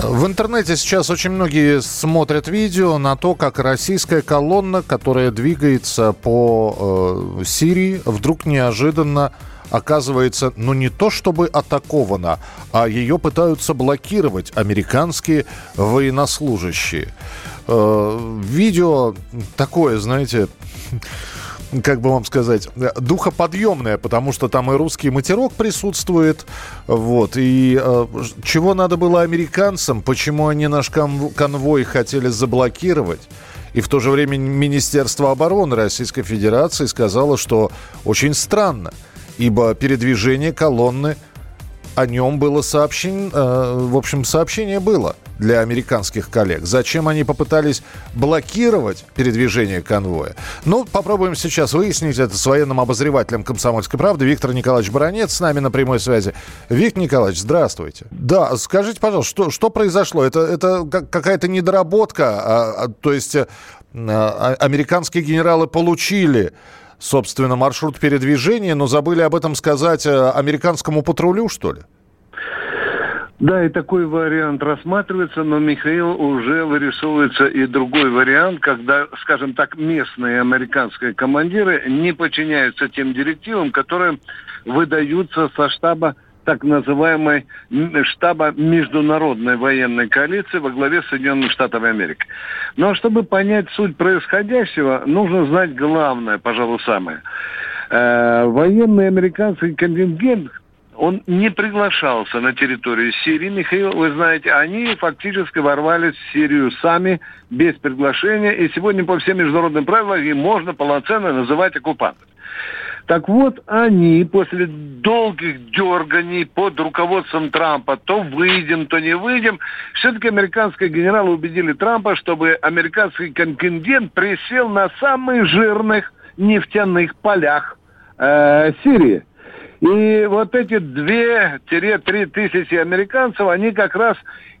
В интернете сейчас очень многие смотрят видео на то, как российская колонна, которая двигается по э, Сирии, вдруг неожиданно оказывается, ну не то чтобы атакована, а ее пытаются блокировать американские военнослужащие. Э, видео такое, знаете, как бы вам сказать, духоподъемная, потому что там и русский матерок присутствует. Вот. И э, чего надо было американцам, почему они наш конвой хотели заблокировать? И в то же время Министерство обороны Российской Федерации сказало, что очень странно, ибо передвижение колонны о нем было сообщено, э, в общем, сообщение было для американских коллег. Зачем они попытались блокировать передвижение конвоя? Ну, попробуем сейчас выяснить это с военным обозревателем «Комсомольской правды» Виктор Николаевич Баранец с нами на прямой связи. Виктор Николаевич, здравствуйте. Да, скажите, пожалуйста, что, что произошло? Это, это какая-то недоработка? А, а, то есть а, а, американские генералы получили собственно, маршрут передвижения, но забыли об этом сказать э, американскому патрулю, что ли? Да, и такой вариант рассматривается, но, Михаил, уже вырисовывается и другой вариант, когда, скажем так, местные американские командиры не подчиняются тем директивам, которые выдаются со штаба так называемой штаба международной военной коалиции во главе с Соединенными Штатами Америки. Но чтобы понять суть происходящего, нужно знать главное, пожалуй, самое. Э, военный американский контингент он не приглашался на территорию Сирии. Михаил, вы знаете, они фактически ворвались в Сирию сами, без приглашения, и сегодня по всем международным правилам их можно полноценно называть оккупантами. Так вот, они после долгих дерганий под руководством Трампа, то выйдем, то не выйдем, все-таки американские генералы убедили Трампа, чтобы американский контингент присел на самых жирных нефтяных полях э, Сирии. И вот эти 2-3 тысячи американцев, они как раз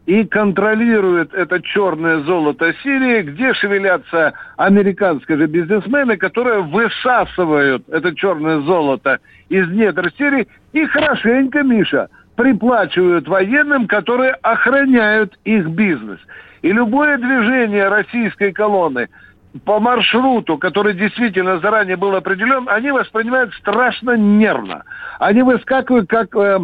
и контролируют это черное золото Сирии, где шевелятся американские же бизнесмены, которые высасывают это черное золото из недр Сирии и хорошенько, Миша, приплачивают военным, которые охраняют их бизнес. И любое движение российской колонны – по маршруту, который действительно заранее был определен, они воспринимают страшно нервно. Они выскакивают как э,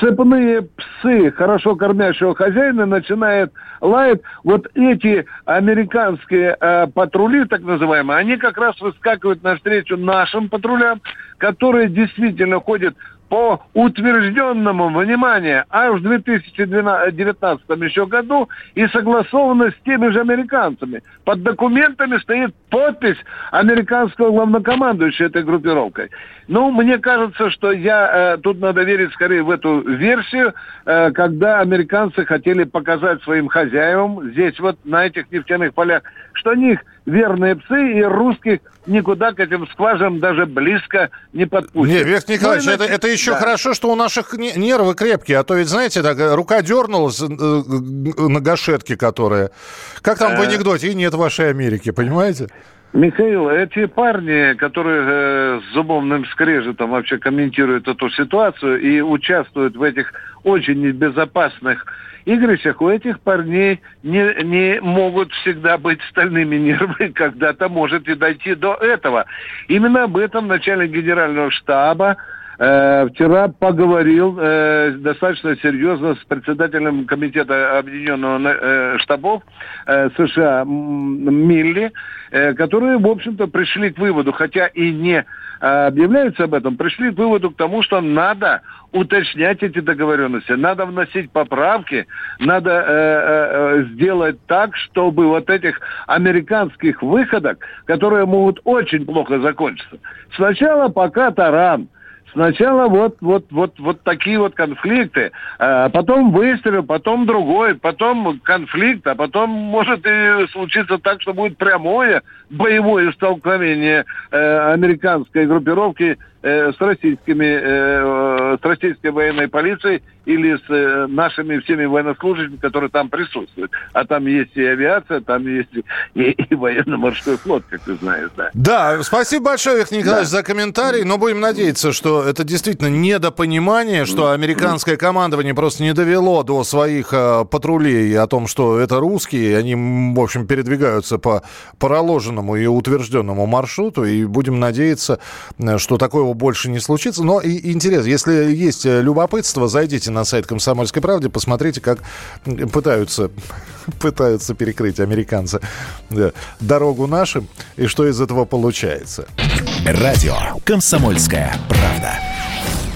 цепные псы хорошо кормящего хозяина, начинают лаять. Вот эти американские э, патрули, так называемые, они как раз выскакивают навстречу нашим патрулям, которые действительно ходят по утвержденному, внимание, аж в 2019 еще году и согласовано с теми же американцами. Под документами стоит подпись американского главнокомандующего этой группировкой. Ну, мне кажется, что я э, тут надо верить скорее в эту версию, э, когда американцы хотели показать своим хозяевам здесь вот на этих нефтяных полях, что них верные псы и русских никуда к этим скважинам даже близко не подпустят. Не, Виктор Николаевич, ну, это, это еще да. хорошо, что у наших нервы крепкие, а то ведь, знаете, так, э, рука дернулась э, на гашетке, которая... Как там в э. анекдоте, и нет вашей Америки, понимаете? Михаил, эти парни, которые э, с зубовным скрежетом вообще комментируют эту ситуацию и участвуют в этих очень небезопасных игрищах, у этих парней не, не могут всегда быть стальными нервы, когда-то может и дойти до этого. Именно об этом начальник генерального штаба э, вчера поговорил э, достаточно серьезно с председателем комитета объединенного э, штабов э, США Милли, э, которые, в общем-то, пришли к выводу, хотя и не э, объявляются об этом, пришли к выводу к тому, что надо уточнять эти договоренности, надо вносить поправки, надо э, э, э сделать так, чтобы вот этих американских выходок, которые могут очень плохо закончиться. Сначала пока таран, Сначала вот, вот, вот, вот такие вот конфликты, а потом выстрел, потом другой, потом конфликт, а потом может и случиться так, что будет прямое боевое столкновение э, американской группировки э, с российскими, э, с российской военной полицией или с э, нашими всеми военнослужащими, которые там присутствуют. А там есть и авиация, там есть и, и военно-морской флот, как ты знаешь, да. Да, спасибо большое, Виктор Николаевич, да. за комментарий, но будем надеяться, что это действительно недопонимание, что американское командование просто не довело до своих э, патрулей о том, что это русские, они, в общем, передвигаются по проложенному и утвержденному маршруту, и будем надеяться, э, что такого больше не случится. Но и интересно, если есть любопытство, зайдите на сайт «Комсомольской правды», посмотрите, как пытаются, пытаются перекрыть американцы да, дорогу нашим, и что из этого получается. Радио «Комсомольская правда».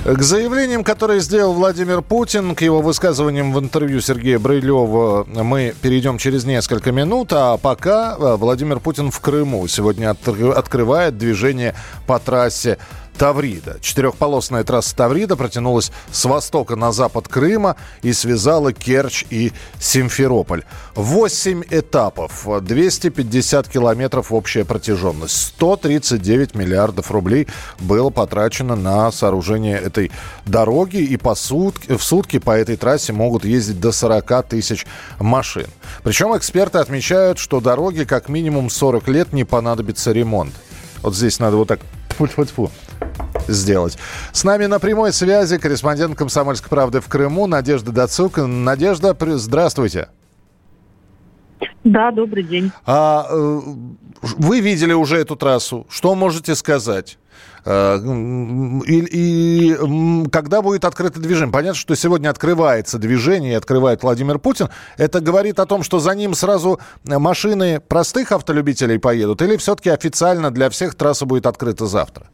К заявлениям, которые сделал Владимир Путин, к его высказываниям в интервью Сергея Брылева мы перейдем через несколько минут. А пока э, Владимир Путин в Крыму сегодня открывает движение по трассе Таврида. Четырехполосная трасса Таврида протянулась с востока на запад Крыма и связала Керчь и Симферополь. Восемь этапов, 250 километров общая протяженность. 139 миллиардов рублей было потрачено на сооружение этой дороги. И по сутки, в сутки по этой трассе могут ездить до 40 тысяч машин. Причем эксперты отмечают, что дороге как минимум 40 лет не понадобится ремонт. Вот здесь надо вот так тьфу-тьфу-тьфу сделать. С нами на прямой связи корреспондент «Комсомольской правды» в Крыму Надежда Дацук. Надежда, здравствуйте. Да, добрый день. А, э, вы видели уже эту трассу. Что можете сказать? Э, и, и когда будет открыто движение? Понятно, что сегодня открывается движение, открывает Владимир Путин. Это говорит о том, что за ним сразу машины простых автолюбителей поедут? Или все-таки официально для всех трасса будет открыта завтра?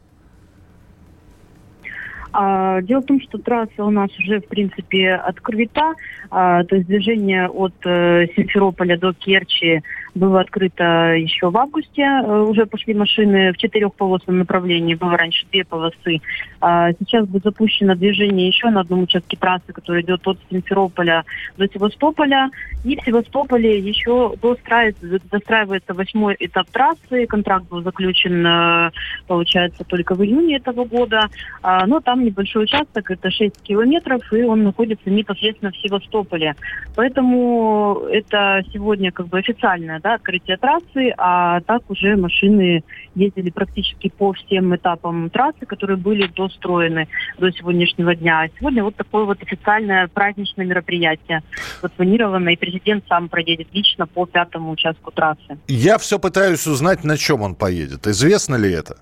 А, дело в том, что трасса у нас уже, в принципе, открыта. А, то есть движение от э, Симферополя до Керчи было открыто еще в августе. Э, уже пошли машины в четырехполосном направлении. Было раньше две полосы. А сейчас будет запущено движение еще на одном участке трассы, который идет от Симферополя до Севастополя. И в Севастополе еще достраивается, восьмой этап трассы. Контракт был заключен, э, получается, только в июне этого года. А, но там небольшой участок, это 6 километров, и он находится непосредственно в Севастополе. Поэтому это сегодня как бы официальное да, открытие трассы, а так уже машины ездили практически по всем этапам трассы, которые были достроены до сегодняшнего дня. А сегодня вот такое вот официальное праздничное мероприятие запланировано, и президент сам проедет лично по пятому участку трассы. Я все пытаюсь узнать, на чем он поедет. Известно ли это?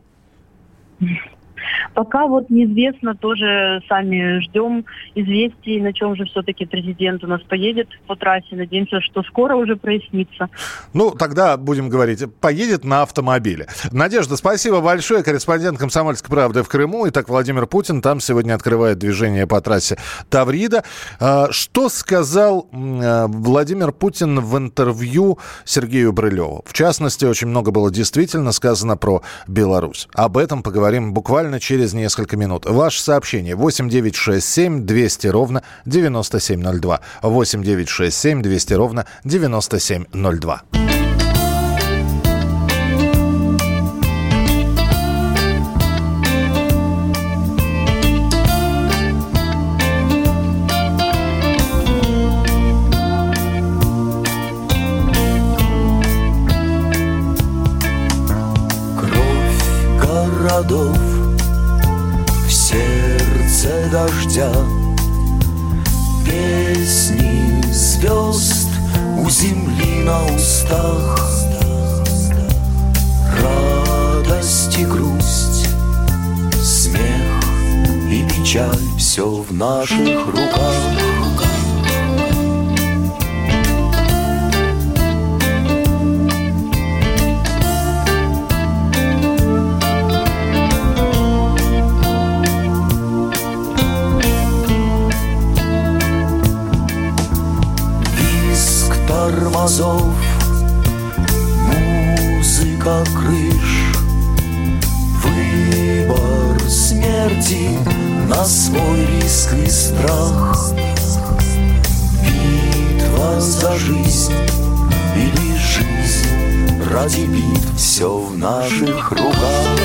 Пока вот неизвестно, тоже сами ждем известий, на чем же все-таки президент у нас поедет по трассе. Надеемся, что скоро уже прояснится. Ну, тогда будем говорить, поедет на автомобиле. Надежда, спасибо большое. Корреспондент «Комсомольской правды» в Крыму. Итак, Владимир Путин там сегодня открывает движение по трассе Таврида. А, что сказал а, Владимир Путин в интервью Сергею Брылеву? В частности, очень много было действительно сказано про Беларусь. Об этом поговорим буквально через несколько минут. Ваше сообщение 8967 200 ровно 9702. 8967 200 ровно 9702. городов дождя. Песни звезд у земли на устах. Радость и грусть, смех и печаль Все в наших руках тормозов. Музыка крыш. Выбор смерти на свой риск и страх. Битва за жизнь или жизнь Ради битв все в наших руках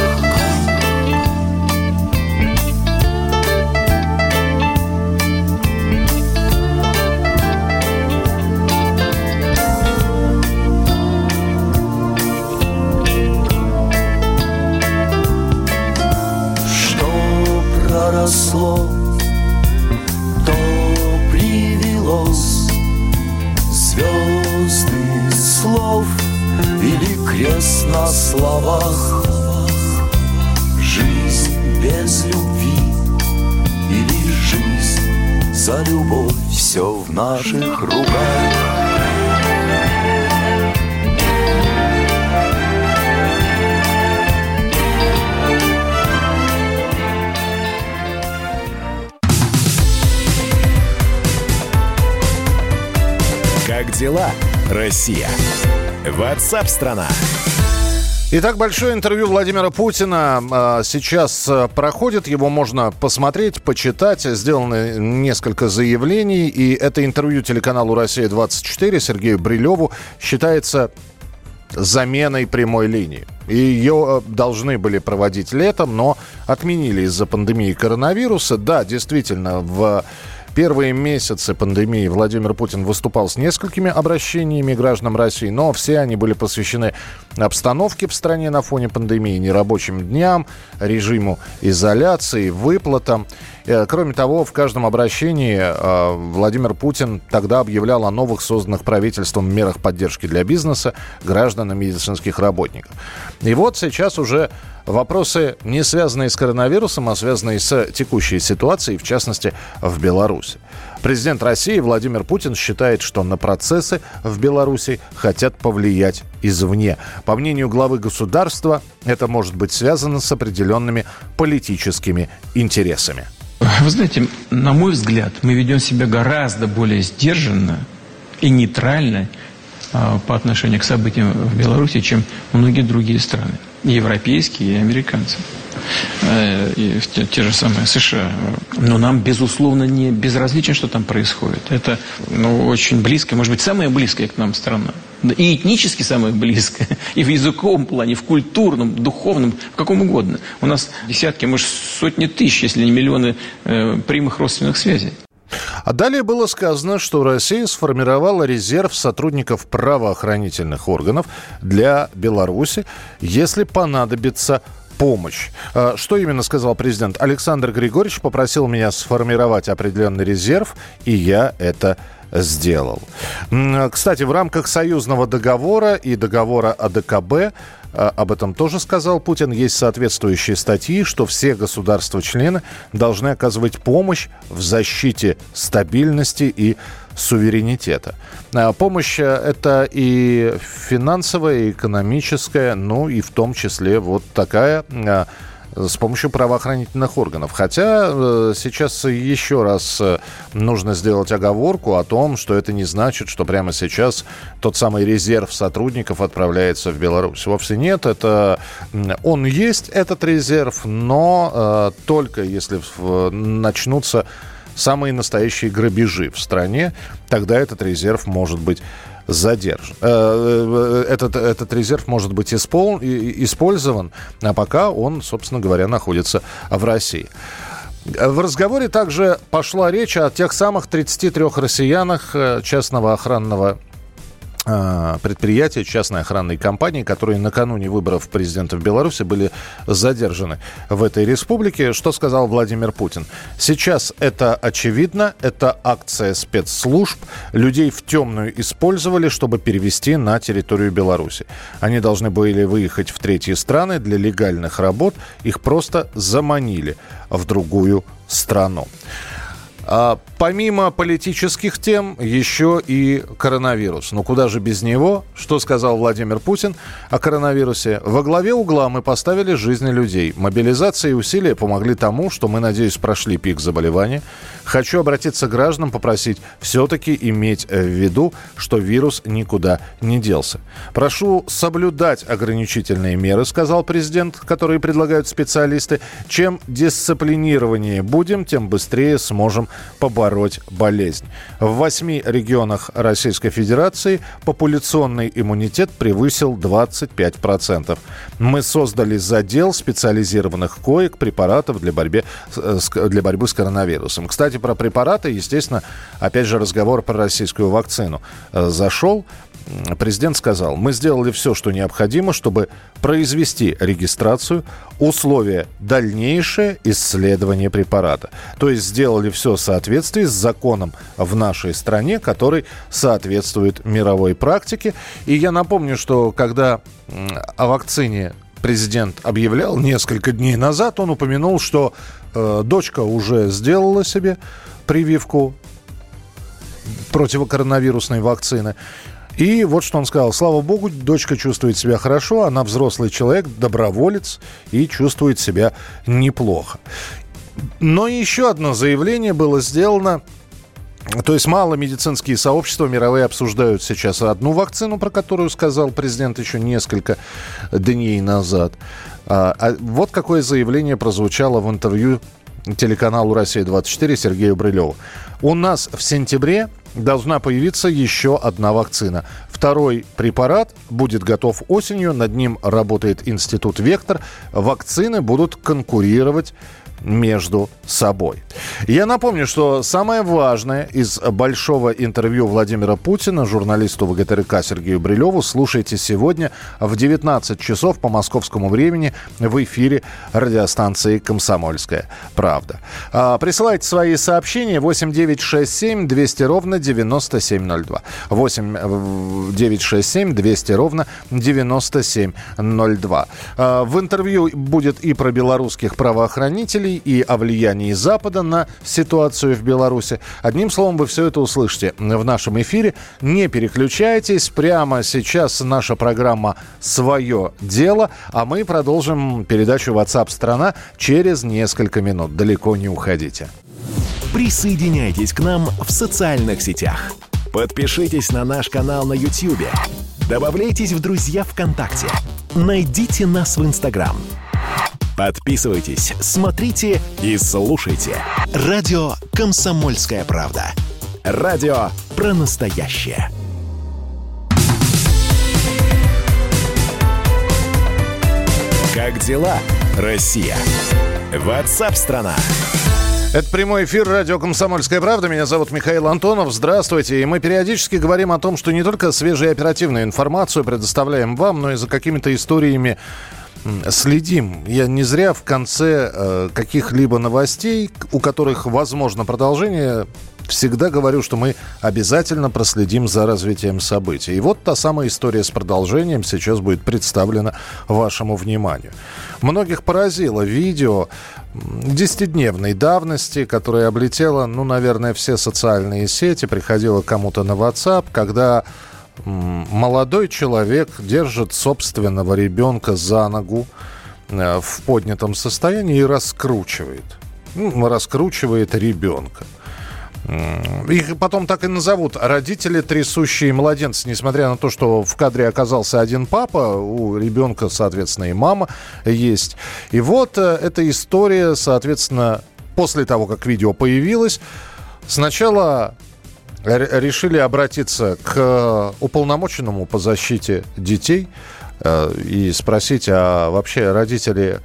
или крест на словах. Жизнь без любви или жизнь за любовь все в наших руках. Как дела, Россия? Ватсап-страна! Итак, большое интервью Владимира Путина а, сейчас а, проходит. Его можно посмотреть, почитать. Сделаны несколько заявлений. И это интервью телеканалу «Россия-24» Сергею Брилеву считается заменой прямой линии. Ее должны были проводить летом, но отменили из-за пандемии коронавируса. Да, действительно, в первые месяцы пандемии Владимир Путин выступал с несколькими обращениями гражданам России, но все они были посвящены обстановке в стране на фоне пандемии, нерабочим дням, режиму изоляции, выплатам. Э, кроме того, в каждом обращении э, Владимир Путин тогда объявлял о новых созданных правительством мерах поддержки для бизнеса, граждан и медицинских работников. И вот сейчас уже вопросы, не связанные с коронавирусом, а связанные с текущей ситуацией, в частности, в Беларуси. Президент России Владимир Путин считает, что на процессы в Беларуси хотят повлиять извне. По мнению главы государства, это может быть связано с определенными политическими интересами. Вы знаете, на мой взгляд, мы ведем себя гораздо более сдержанно и нейтрально а, по отношению к событиям в Беларуси, чем многие другие страны, и европейские, и американцы. Э, и те, те же самые США. Но нам, безусловно, не безразлично, что там происходит. Это ну, очень близко, может быть, самая близкая к нам страна. И этнически самая близкая, и в языковом плане, в культурном, духовном, в каком угодно. У нас десятки, может, сотни тысяч, если не миллионы э, прямых родственных связей. А далее было сказано, что Россия сформировала резерв сотрудников правоохранительных органов для Беларуси, если понадобится помощь. А, что именно сказал президент? Александр Григорьевич попросил меня сформировать определенный резерв, и я это сделал. Кстати, в рамках союзного договора и договора АДКБ а, об этом тоже сказал Путин. Есть соответствующие статьи, что все государства-члены должны оказывать помощь в защите стабильности и суверенитета. А, помощь э, это и финансовая, и экономическая, ну и в том числе вот такая а, с помощью правоохранительных органов. Хотя э, сейчас еще раз э, нужно сделать оговорку о том, что это не значит, что прямо сейчас тот самый резерв сотрудников отправляется в Беларусь. Вовсе нет. Это он есть, этот резерв, но только если начнутся самые настоящие грабежи в стране, тогда этот резерв может быть задержан. Э, э, этот, этот резерв может быть испол... использован, а пока он, собственно говоря, находится в России. В разговоре также пошла речь о тех самых 33 россиянах э, частного охранного предприятия, частной охранной компании, которые накануне выборов президента в Беларуси были задержаны в этой республике. Что сказал Владимир Путин? Сейчас это очевидно, это акция спецслужб. Людей в темную использовали, чтобы перевести на территорию Беларуси. Они должны были выехать в третьи страны для легальных работ. Их просто заманили в другую страну. А помимо политических тем, еще и коронавирус. Ну куда же без него? Что сказал Владимир Путин о коронавирусе? Во главе угла мы поставили жизни людей. Мобилизация и усилия помогли тому, что мы, надеюсь, прошли пик заболевания. Хочу обратиться к гражданам, попросить все-таки иметь в виду, что вирус никуда не делся. Прошу соблюдать ограничительные меры, сказал президент, которые предлагают специалисты. Чем дисциплинированнее будем, тем быстрее сможем побороть болезнь. В восьми регионах Российской Федерации популяционный иммунитет превысил 25%. Мы создали задел специализированных коек препаратов для, борьбы, для борьбы с коронавирусом. Кстати, про препараты, естественно, опять же разговор про российскую вакцину э, зашел президент сказал, мы сделали все, что необходимо, чтобы произвести регистрацию, условия дальнейшее исследование препарата. То есть сделали все в соответствии с законом в нашей стране, который соответствует мировой практике. И я напомню, что когда о вакцине президент объявлял несколько дней назад, он упомянул, что дочка уже сделала себе прививку противокоронавирусной вакцины. И вот что он сказал. Слава богу, дочка чувствует себя хорошо, она взрослый человек, доброволец и чувствует себя неплохо. Но еще одно заявление было сделано то есть мало медицинские сообщества мировые обсуждают сейчас одну вакцину, про которую сказал президент еще несколько дней назад. А, а вот какое заявление прозвучало в интервью телеканалу «Россия-24» Сергею Брылеву. У нас в сентябре должна появиться еще одна вакцина. Второй препарат будет готов осенью. Над ним работает институт «Вектор». Вакцины будут конкурировать между собой. Я напомню, что самое важное из большого интервью Владимира Путина журналисту ВГТРК Сергею Брилеву слушайте сегодня в 19 часов по московскому времени в эфире радиостанции «Комсомольская правда». А, присылайте свои сообщения 8967 200 ровно 9702. 8 967 200 ровно 9702. А, в интервью будет и про белорусских правоохранителей, мыслей и о влиянии Запада на ситуацию в Беларуси. Одним словом, вы все это услышите в нашем эфире. Не переключайтесь. Прямо сейчас наша программа «Свое дело», а мы продолжим передачу WhatsApp страна через несколько минут. Далеко не уходите. Присоединяйтесь к нам в социальных сетях. Подпишитесь на наш канал на YouTube. Добавляйтесь в друзья ВКонтакте. Найдите нас в Инстаграм – Подписывайтесь, смотрите и слушайте. Радио «Комсомольская правда». Радио про настоящее. Как дела, Россия? Ватсап-страна! Это прямой эфир радио «Комсомольская правда». Меня зовут Михаил Антонов. Здравствуйте. И мы периодически говорим о том, что не только свежую оперативную информацию предоставляем вам, но и за какими-то историями следим. Я не зря в конце э, каких-либо новостей, у которых возможно продолжение, всегда говорю, что мы обязательно проследим за развитием событий. И вот та самая история с продолжением сейчас будет представлена вашему вниманию. Многих поразило видео десятидневной давности, которое облетело, ну, наверное, все социальные сети, приходило кому-то на WhatsApp, когда молодой человек держит собственного ребенка за ногу э, в поднятом состоянии и раскручивает. Ну, раскручивает ребенка. Их потом так и назовут родители трясущие младенцы, несмотря на то, что в кадре оказался один папа, у ребенка, соответственно, и мама есть. И вот э, эта история, соответственно, после того, как видео появилось, сначала решили обратиться к уполномоченному по защите детей э, и спросить, а вообще родители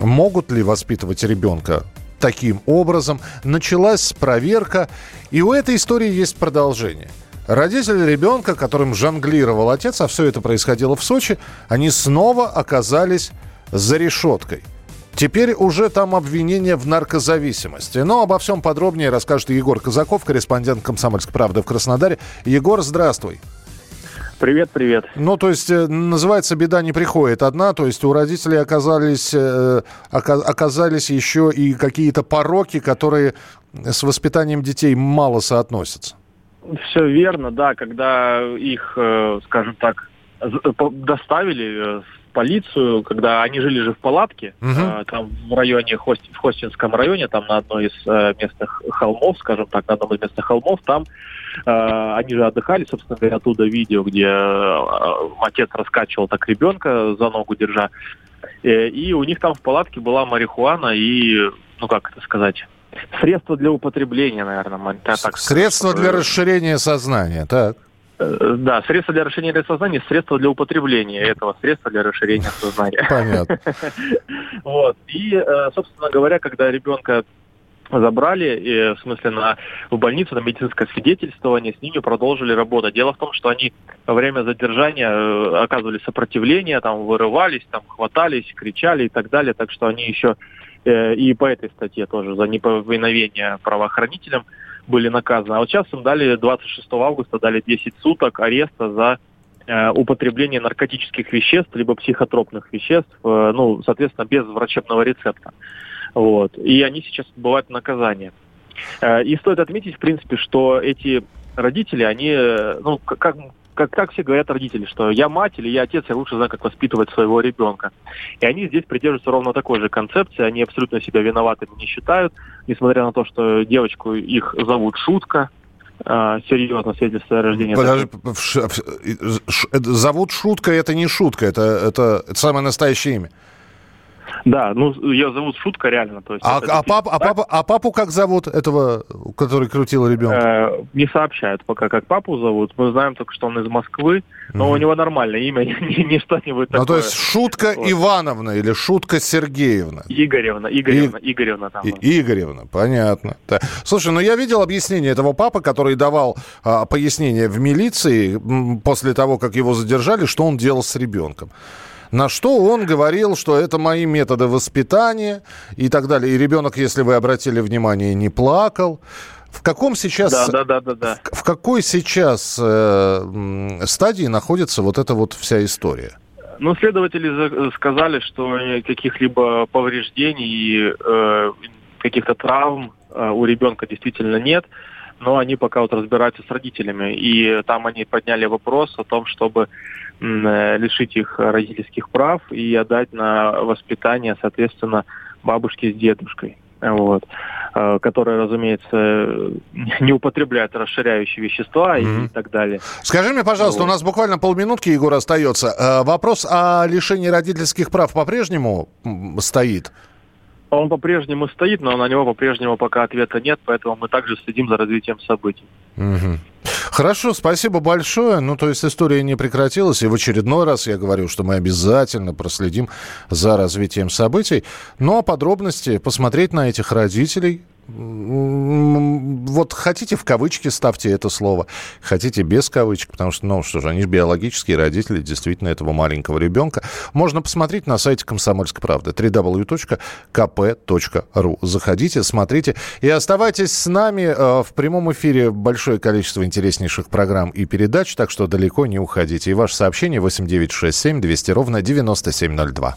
могут ли воспитывать ребенка таким образом. Началась проверка, и у этой истории есть продолжение. Родители ребенка, которым жонглировал отец, а все это происходило в Сочи, они снова оказались за решеткой – Теперь уже там обвинение в наркозависимости. Но обо всем подробнее расскажет Егор Казаков, корреспондент «Комсомольской правды» в Краснодаре. Егор, здравствуй. Привет, привет. Ну, то есть, э, называется «Беда не приходит одна», то есть у родителей оказались, э, оказались еще и какие-то пороки, которые с воспитанием детей мало соотносятся. Все верно, да, когда их, э, скажем так, доставили в полицию, когда они жили же в палатке, угу. там в районе, в Хостинском районе, там на одной из местных холмов, скажем так, на одном из местных холмов, там Э, они же отдыхали, собственно говоря, оттуда видео, где э, отец раскачивал так ребенка за ногу держа. Э, и у них там в палатке была марихуана и, ну как это сказать, средство для употребления, наверное. Так средство для расширения сознания, так. Да, средство для расширения сознания, средство для употребления этого средства для расширения сознания. Понятно. Вот. И, собственно говоря, когда ребенка забрали, и, в смысле, на, в больницу на медицинское свидетельствование, с ними продолжили работать. Дело в том, что они во время задержания э, оказывали сопротивление, там, вырывались, там, хватались, кричали и так далее, так что они еще э, и по этой статье тоже за неповиновение правоохранителям были наказаны. А вот сейчас им дали 26 августа дали 10 суток ареста за э, употребление наркотических веществ либо психотропных веществ, э, ну, соответственно, без врачебного рецепта. Вот. И они сейчас отбывают наказание. Э, и стоит отметить, в принципе, что эти родители, они, э, ну, как, как, как все говорят родители, что я мать или я отец, я лучше знаю, как воспитывать своего ребенка. И они здесь придерживаются ровно такой же концепции, они абсолютно себя виноватыми не считают, несмотря на то, что девочку их зовут Шутка, а, серьезно свидетельство о рождении. Подожди, зовут Шутка, это не шутка, это, это, это самое настоящее имя. Да, ну ее зовут Шутка реально. То есть а, а, пап, а, папа, а папу как зовут этого, который крутил ребенка? Э, не сообщают пока, как папу зовут. Мы знаем только, что он из Москвы, но mm у него нормальное имя, не, не что-нибудь такое. Ну то есть Шутка вот. Ивановна или Шутка Сергеевна? Игоревна, Игоревна, И... Игоревна там. И, Игоревна, понятно. Да. Слушай, ну я видел объяснение этого папы, который давал а, пояснение в милиции после того, как его задержали, что он делал с ребенком. На что он говорил, что это мои методы воспитания и так далее. И ребенок, если вы обратили внимание, не плакал. В каком сейчас, да, да, да, да, В, в какой сейчас э, стадии находится вот эта вот вся история? Ну, следователи сказали, что каких-либо повреждений, э, каких-то травм э, у ребенка действительно нет, но они пока вот разбираются с родителями. И там они подняли вопрос о том, чтобы Э, лишить их родительских прав и отдать на воспитание, соответственно, бабушке с дедушкой. Вот, э, которые, разумеется, не употребляют расширяющие вещества mm-hmm. и, так далее. Скажи мне, пожалуйста, вот. у нас буквально полминутки, Егор, остается. Э, вопрос о лишении родительских прав по-прежнему стоит? Он по-прежнему стоит, но на него по-прежнему пока ответа нет, поэтому мы также следим за развитием событий. Угу. Хорошо, спасибо большое. Ну, то есть история не прекратилась, и в очередной раз я говорю, что мы обязательно проследим за развитием событий. Ну, а подробности посмотреть на этих родителей, вот хотите в кавычки ставьте это слово, хотите без кавычек, потому что, ну что же, они же биологические родители действительно этого маленького ребенка. Можно посмотреть на сайте Комсомольской правды www.kp.ru. Заходите, смотрите и оставайтесь с нами. Э, в прямом эфире большое количество интереснейших программ и передач, так что далеко не уходите. И ваше сообщение 8967 200 ровно 9702.